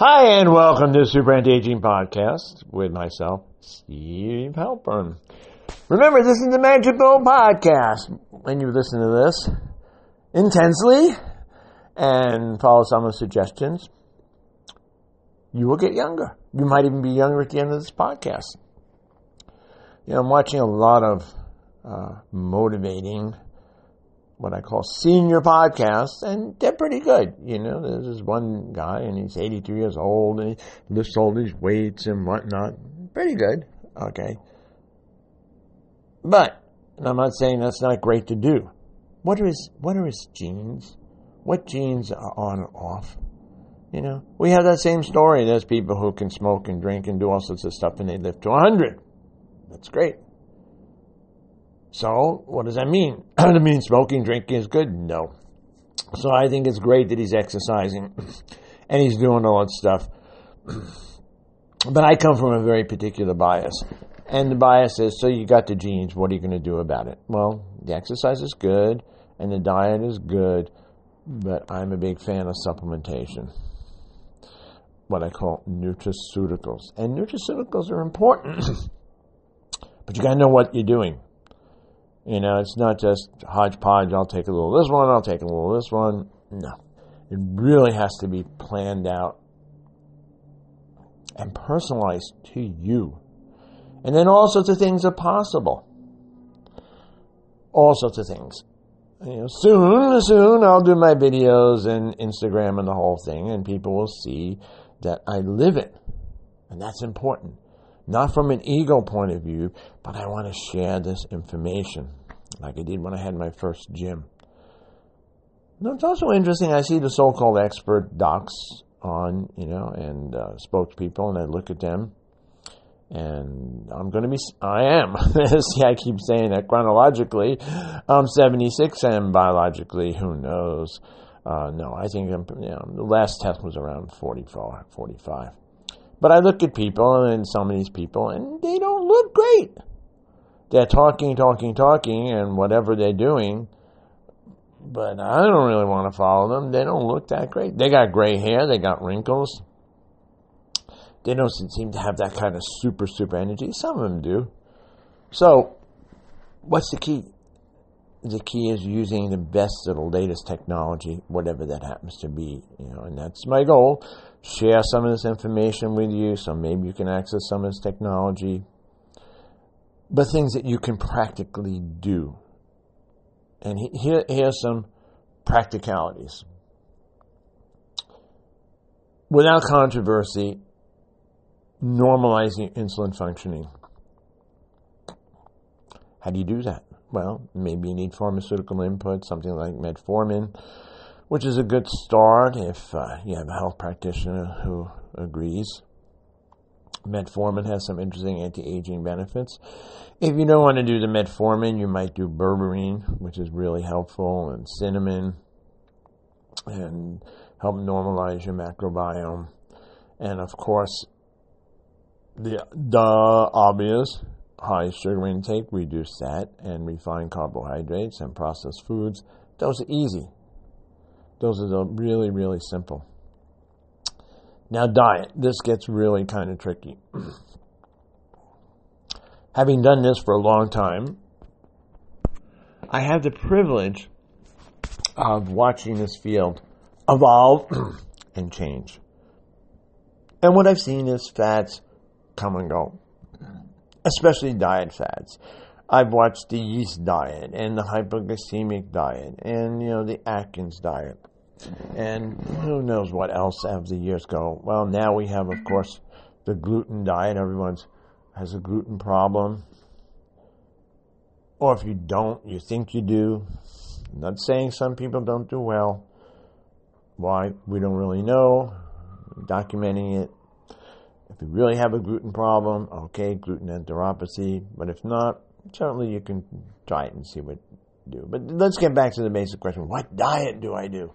Hi, and welcome to Super Anti-Aging Podcast with myself, Steve Halpern. Remember, this is the Magical Podcast. When you listen to this intensely and follow some of the suggestions, you will get younger. You might even be younger at the end of this podcast. You know, I'm watching a lot of uh, motivating what I call senior podcasts, and they're pretty good. You know, there's this one guy, and he's 83 years old, and he lifts all these weights and whatnot. Pretty good, okay. But I'm not saying that's not great to do. What are his What are his genes? What genes are on or off? You know, we have that same story. There's people who can smoke and drink and do all sorts of stuff, and they live to 100. That's great. So, what does that mean? does it mean smoking, drinking is good? No. So, I think it's great that he's exercising and he's doing all that stuff. but I come from a very particular bias. And the bias is so you got the genes, what are you going to do about it? Well, the exercise is good and the diet is good, but I'm a big fan of supplementation. What I call nutraceuticals. And nutraceuticals are important, but you got to know what you're doing. You know, it's not just hodgepodge. I'll take a little of this one. I'll take a little of this one. No, it really has to be planned out and personalized to you. And then all sorts of things are possible. All sorts of things. You know, soon, soon I'll do my videos and Instagram and the whole thing, and people will see that I live it. And that's important. Not from an ego point of view, but I want to share this information like I did when I had my first gym. No, it's also interesting. I see the so-called expert docs on, you know, and uh, spokespeople, and I look at them, and I'm going to be. I am. see, I keep saying that chronologically. I'm 76, and biologically, who knows? Uh, no, I think I'm, you know, the last test was around 44, 45. But I look at people, and some of these people, and they don't look great they're talking, talking, talking, and whatever they're doing. But I don't really want to follow them. They don't look that great. They got gray hair, they got wrinkles. They don't seem to have that kind of super, super energy. Some of them do. So, what's the key? The key is using the best of the latest technology, whatever that happens to be, you know, and that's my goal. Share some of this information with you so maybe you can access some of this technology but things that you can practically do. And here, here's some practicalities. Without controversy, normalizing insulin functioning. How do you do that? Well, maybe you need pharmaceutical input, something like metformin, which is a good start if uh, you have a health practitioner who agrees. Metformin has some interesting anti-aging benefits. If you don't want to do the metformin, you might do berberine, which is really helpful, and cinnamon, and help normalize your microbiome. And of course, the, the obvious high sugar intake, reduce that, and refined carbohydrates and processed foods. Those are easy. Those are the really, really simple. Now, diet. This gets really kind of tricky. Having done this for a long time, I have the privilege of watching this field evolve and change. And what I've seen is fads come and go, especially diet fads. I've watched the yeast diet and the hypoglycemic diet and, you know, the Atkins diet and who knows what else as the years go. Well, now we have, of course, the gluten diet. Everyone's has a gluten problem. Or if you don't, you think you do. I'm not saying some people don't do well. Why? We don't really know. documenting it. If you really have a gluten problem, okay, gluten enteropathy. But if not, certainly you can try it and see what do. But let's get back to the basic question. What diet do I do?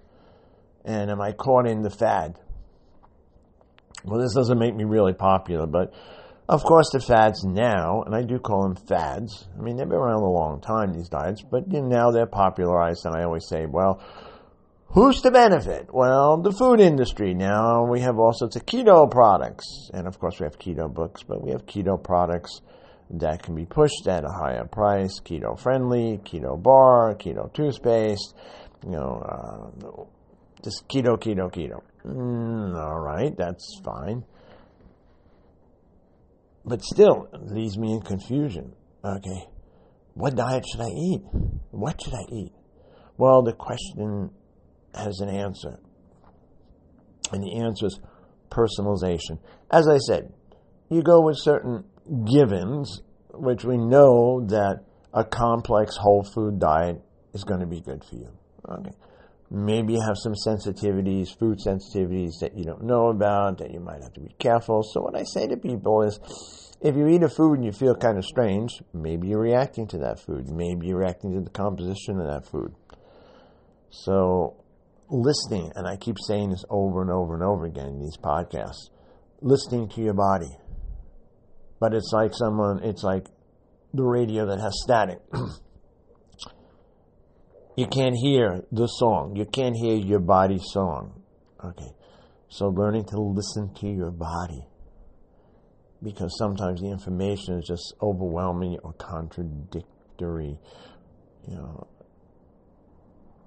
And am I caught in the fad? Well, this doesn't make me really popular, but of course the fads now, and I do call them fads. I mean, they've been around a long time, these diets, but you know, now they're popularized, and I always say, well, Who's to benefit? Well, the food industry. Now we have all sorts of keto products. And of course we have keto books, but we have keto products that can be pushed at a higher price. Keto friendly, keto bar, keto toothpaste, you know, uh, just keto, keto, keto. Mm, all right, that's fine. But still, it leaves me in confusion. Okay, what diet should I eat? What should I eat? Well, the question has an answer. And the answer is personalization. As I said, you go with certain givens, which we know that a complex whole food diet is going to be good for you. Okay. Maybe have some sensitivities, food sensitivities that you don't know about, that you might have to be careful. So what I say to people is, if you eat a food and you feel kind of strange, maybe you're reacting to that food. Maybe you're reacting to the composition of that food. So listening, and I keep saying this over and over and over again in these podcasts, listening to your body. But it's like someone, it's like the radio that has static. you can't hear the song. You can't hear your body's song. Okay. So learning to listen to your body. Because sometimes the information is just overwhelming or contradictory. You know,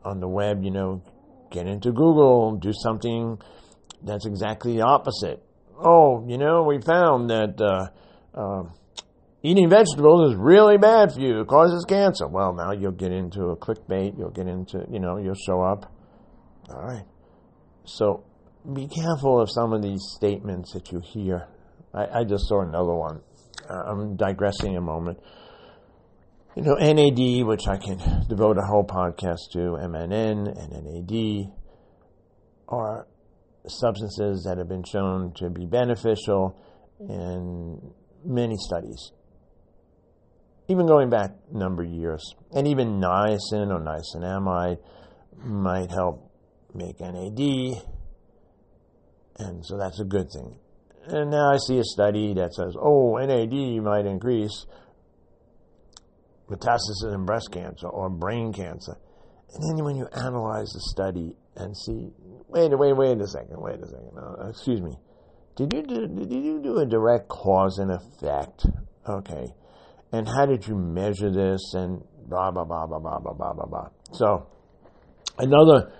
on the web, you know, get into Google, do something that's exactly the opposite. Oh, you know, we found that uh, uh, eating vegetables is really bad for you. It causes cancer. Well, now you'll get into a clickbait. You'll get into, you know, you'll show up. All right. So be careful of some of these statements that you hear. I, I just saw another one. Uh, I'm digressing a moment you know, NAD, which I can devote a whole podcast to, NMN and NAD, are substances that have been shown to be beneficial in many studies, even going back a number of years. And even niacin or niacinamide might help make NAD, and so that's a good thing. And now I see a study that says, oh, NAD might increase metastasis in breast cancer or brain cancer. And then when you analyze the study and see, wait, wait, wait a second, wait a second, uh, excuse me, did you do, did you do a direct cause and effect? Okay, and how did you measure this? And blah blah blah blah blah blah blah blah blah. So another,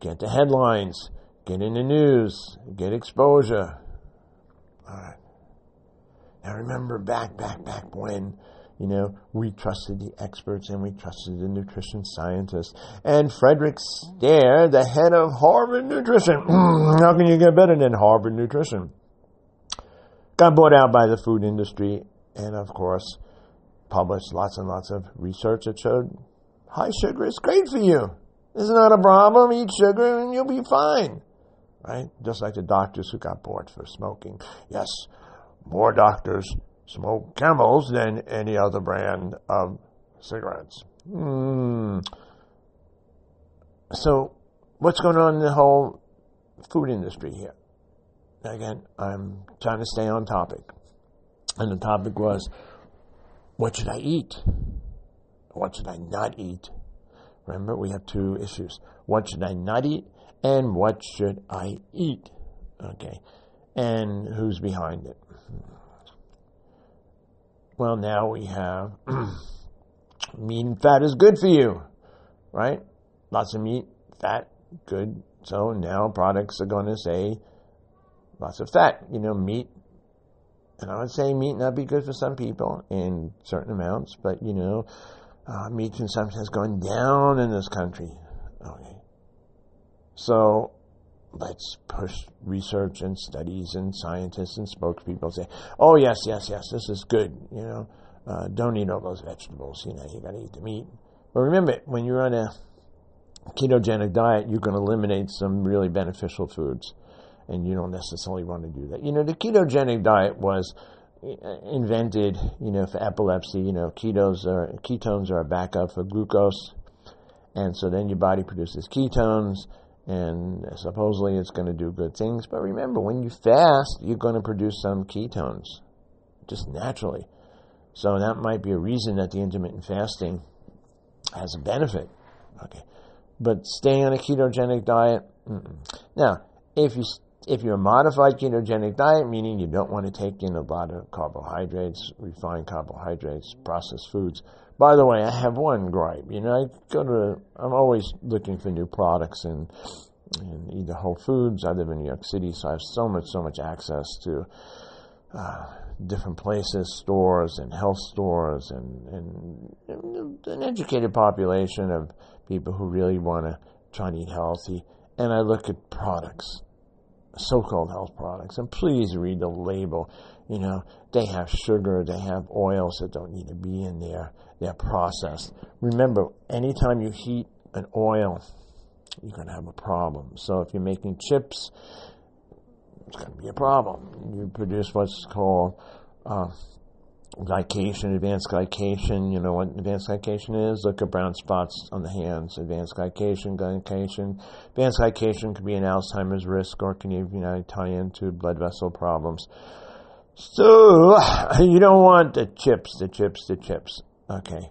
get the headlines, get in the news, get exposure. All right. Now remember back, back, back when you know, we trusted the experts and we trusted the nutrition scientists. And Frederick Stare, the head of Harvard Nutrition, how can you get better than Harvard Nutrition? Got bought out by the food industry and, of course, published lots and lots of research that showed high sugar is great for you. It's not a problem. Eat sugar and you'll be fine. Right? Just like the doctors who got bought for smoking. Yes, more doctors smoke Camels than any other brand of cigarettes. Mm. So, what's going on in the whole food industry here? Again, I'm trying to stay on topic. And the topic was what should I eat? What should I not eat? Remember, we have two issues. What should I not eat? And what should I eat? Okay. And who's behind it? Well, now we have meat and fat is good for you, right? Lots of meat, fat, good. So now products are going to say lots of fat, you know, meat. And I would say meat not be good for some people in certain amounts, but you know, uh, meat consumption has gone down in this country. Okay. So let's push research and studies and scientists and spokespeople say, oh yes, yes, yes, this is good. You know, uh, don't eat all those vegetables. You know, you got to eat the meat. But remember, when you're on a ketogenic diet, you can eliminate some really beneficial foods, and you don't necessarily want to do that. You know, the ketogenic diet was invented, you know, for epilepsy. You know, ketos are ketones are a backup for glucose, and so then your body produces ketones and supposedly it's going to do good things. But remember, when you fast, you're going to produce some ketones just naturally. So that might be a reason that the intermittent fasting has a benefit. Okay. but staying on a ketogenic diet. Mm-mm. Now, if you if you're a modified ketogenic diet, meaning you don't want to take in a lot of carbohydrates, refined carbohydrates, processed foods. By the way, I have one gripe. You know, I go to, I'm always looking for new products in, in either Whole Foods. I live in New York City, so I have so much, so much access to uh, different places, stores and health stores, and, and an educated population of people who really want to try and eat healthy. And I look at products so-called health products. And please read the label. You know, they have sugar, they have oils that don't need to be in there. They're processed. Remember, anytime you heat an oil, you're going to have a problem. So if you're making chips, it's going to be a problem. You produce what's called uh, glycation, advanced glycation. You know what advanced glycation is? Look at brown spots on the hands. Advanced glycation, glycation. Advanced glycation can be an Alzheimer's risk or can even you know, tie into blood vessel problems. So, you don't want the chips, the chips, the chips. Okay.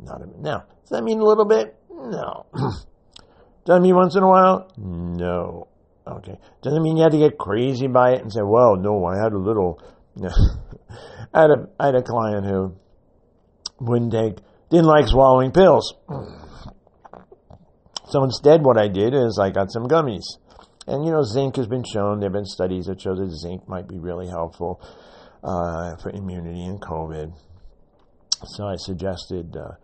Not a, now, does that mean a little bit? No. does that mean once in a while? No. Okay. Doesn't mean you have to get crazy by it and say, well, no, I had a little. I had a, I had a client who wouldn't take, didn't like swallowing pills. So instead, what I did is I got some gummies. And, you know, zinc has been shown. There have been studies that show that zinc might be really helpful uh, for immunity and COVID. So I suggested uh,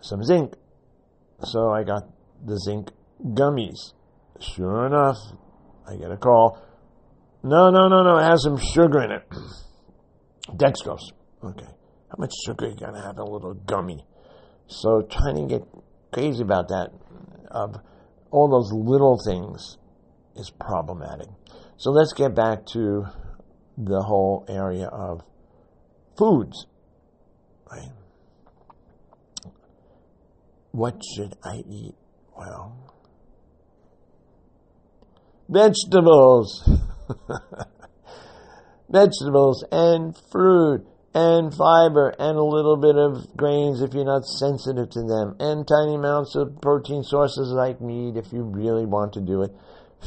some zinc. So I got the zinc gummies. Sure enough, I get a call. No, no, no, no, it has some sugar in it. Dextrose. Okay. How much sugar you gotta have in a little gummy? So trying to get crazy about that of all those little things is problematic. So let's get back to the whole area of foods. Right? What should I eat? Well, vegetables. vegetables and fruit and fiber and a little bit of grains if you're not sensitive to them and tiny amounts of protein sources like meat if you really want to do it.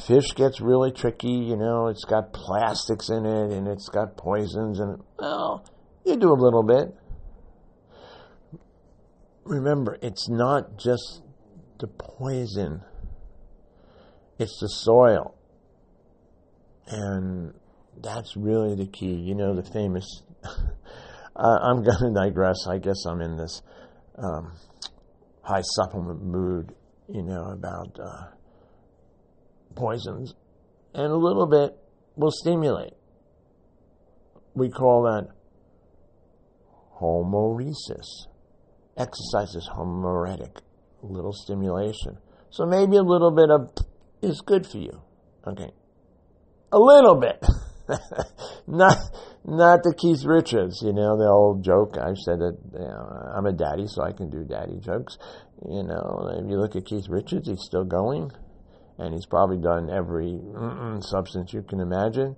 Fish gets really tricky, you know, it's got plastics in it and it's got poisons and well, you do a little bit. Remember, it's not just the poison. It's the soil. And that's really the key. You know, the famous. I'm going to digress. I guess I'm in this um, high supplement mood, you know, about uh, poisons. And a little bit will stimulate. We call that hormesis. Exercise is hormetic, a little stimulation. So maybe a little bit of is good for you. Okay. A little bit. not not the Keith Richards, you know, the old joke. I've said that you know, I'm a daddy, so I can do daddy jokes. You know, if you look at Keith Richards, he's still going, and he's probably done every substance you can imagine.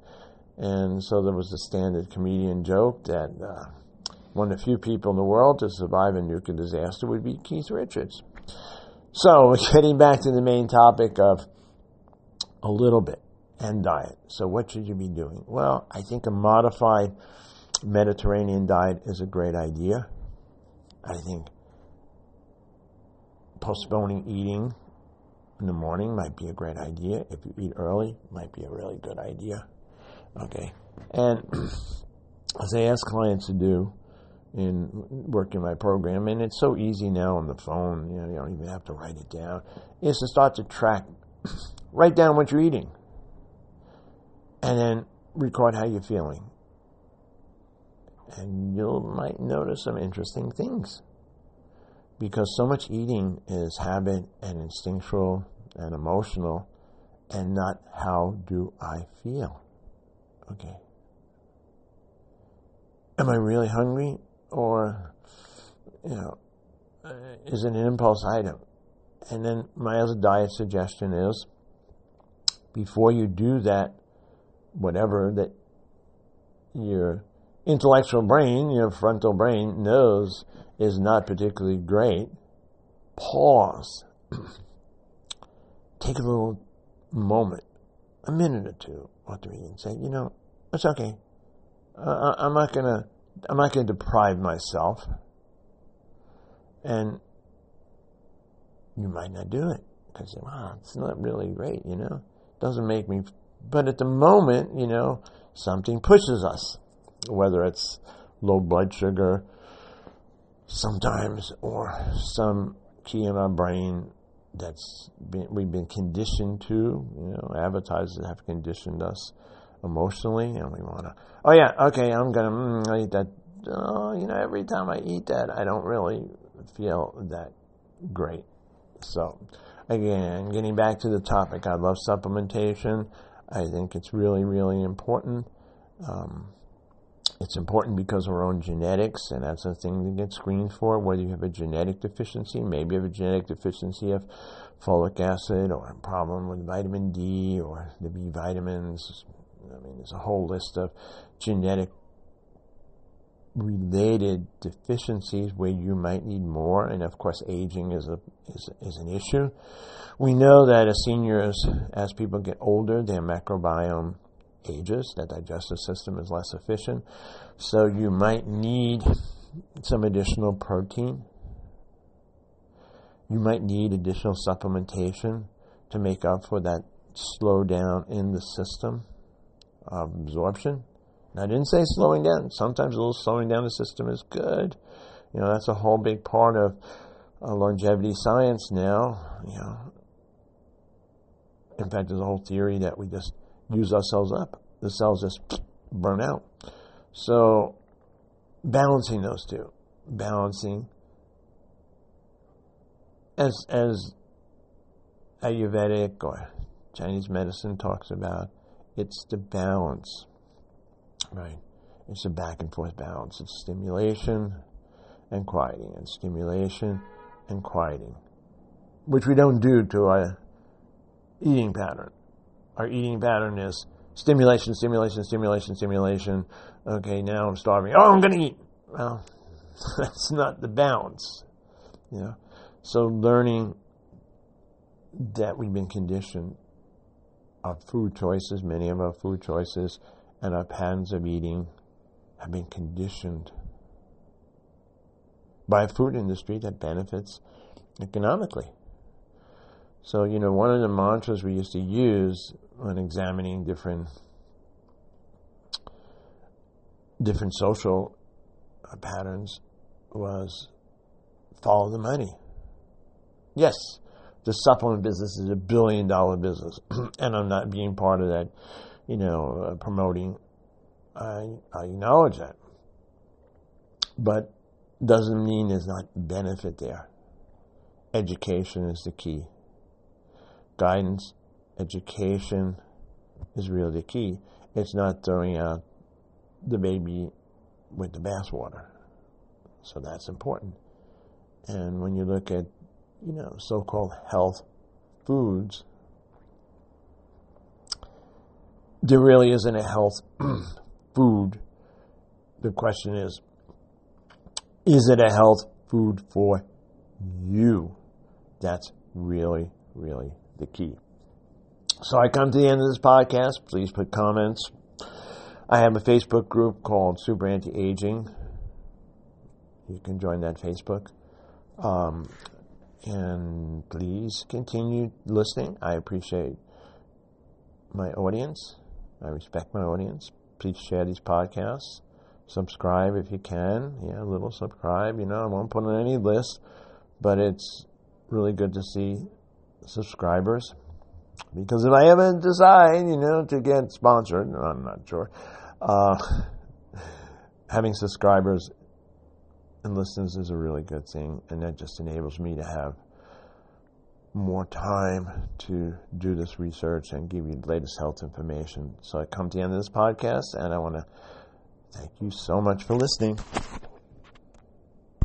And so there was a standard comedian joke that uh, one of the few people in the world to survive a nuclear disaster would be Keith Richards. So, getting back to the main topic of a little bit and diet. So, what should you be doing? Well, I think a modified Mediterranean diet is a great idea. I think postponing eating in the morning might be a great idea. If you eat early, might be a really good idea. Okay. And as I ask clients to do in working my program, and it's so easy now on the phone, you know, you don't even have to write it down, is to start to track, write down what you're eating and then record how you're feeling. And you might notice some interesting things. Because so much eating is habit and instinctual and emotional and not how do I feel. Okay. Am I really hungry? Or, you know, uh, is it an impulse item? And then my other diet suggestion is before you do that whatever that your intellectual brain, your frontal brain knows is not particularly great, pause. take a little moment, a minute or two after eating, and say, you know, it's okay. Uh, I'm not gonna, I'm not gonna deprive myself. And you might not do it because wow, it's not really great, you know. Doesn't make me, but at the moment, you know, something pushes us, whether it's low blood sugar, sometimes, or some key in our brain that's been, we've been conditioned to. You know, advertisers have conditioned us emotionally, and we want to. Oh yeah, okay, I'm gonna mm, eat that. Oh, you know, every time I eat that, I don't really feel that great. So, again, getting back to the topic, I love supplementation. I think it's really, really important. Um, it's important because of our own genetics, and that's a thing to get screened for. Whether you have a genetic deficiency, maybe you have a genetic deficiency of folic acid, or a problem with vitamin D, or the B vitamins. I mean, there's a whole list of genetic related deficiencies where you might need more, and of course, aging is a is, is an issue. We know that as seniors, as people get older, their microbiome ages, their digestive system is less efficient, so you might need some additional protein. You might need additional supplementation to make up for that slowdown in the system of absorption. I didn't say slowing down. Sometimes a little slowing down the system is good. You know, that's a whole big part of uh, longevity science now. You know, in fact, there's a whole theory that we just use ourselves up. The cells just burn out. So, balancing those two, balancing as as Ayurvedic or Chinese medicine talks about, it's the balance Right. It's a back and forth balance. It's stimulation and quieting, and stimulation and quieting, which we don't do to our eating pattern. Our eating pattern is stimulation, stimulation, stimulation, stimulation. Okay, now I'm starving. Oh, I'm going to eat. Well, that's not the balance. You know? So learning that we've been conditioned our food choices, many of our food choices and our patterns of eating have been conditioned by a food industry that benefits economically. So, you know, one of the mantras we used to use when examining different different social uh, patterns was follow the money. Yes, the supplement business is a billion dollar business, and I'm not being part of that you know, uh, promoting. I, I acknowledge that. But doesn't mean there's not benefit there. Education is the key. Guidance, education is really the key. It's not throwing out the baby with the bathwater. So that's important. And when you look at, you know, so-called health foods, there really isn't a health food. The question is, is it a health food for you? That's really, really the key. So I come to the end of this podcast. Please put comments. I have a Facebook group called Super Anti Aging. You can join that Facebook. Um, and please continue listening. I appreciate my audience. I respect my audience. Please share these podcasts. Subscribe if you can. Yeah, a little subscribe. You know, I won't put on any list, but it's really good to see subscribers. Because if I ever decide, you know, to get sponsored, I'm not sure, uh, having subscribers and listeners is a really good thing, and that just enables me to have more time to do this research and give you the latest health information. So I come to the end of this podcast and I want to thank you so much for listening.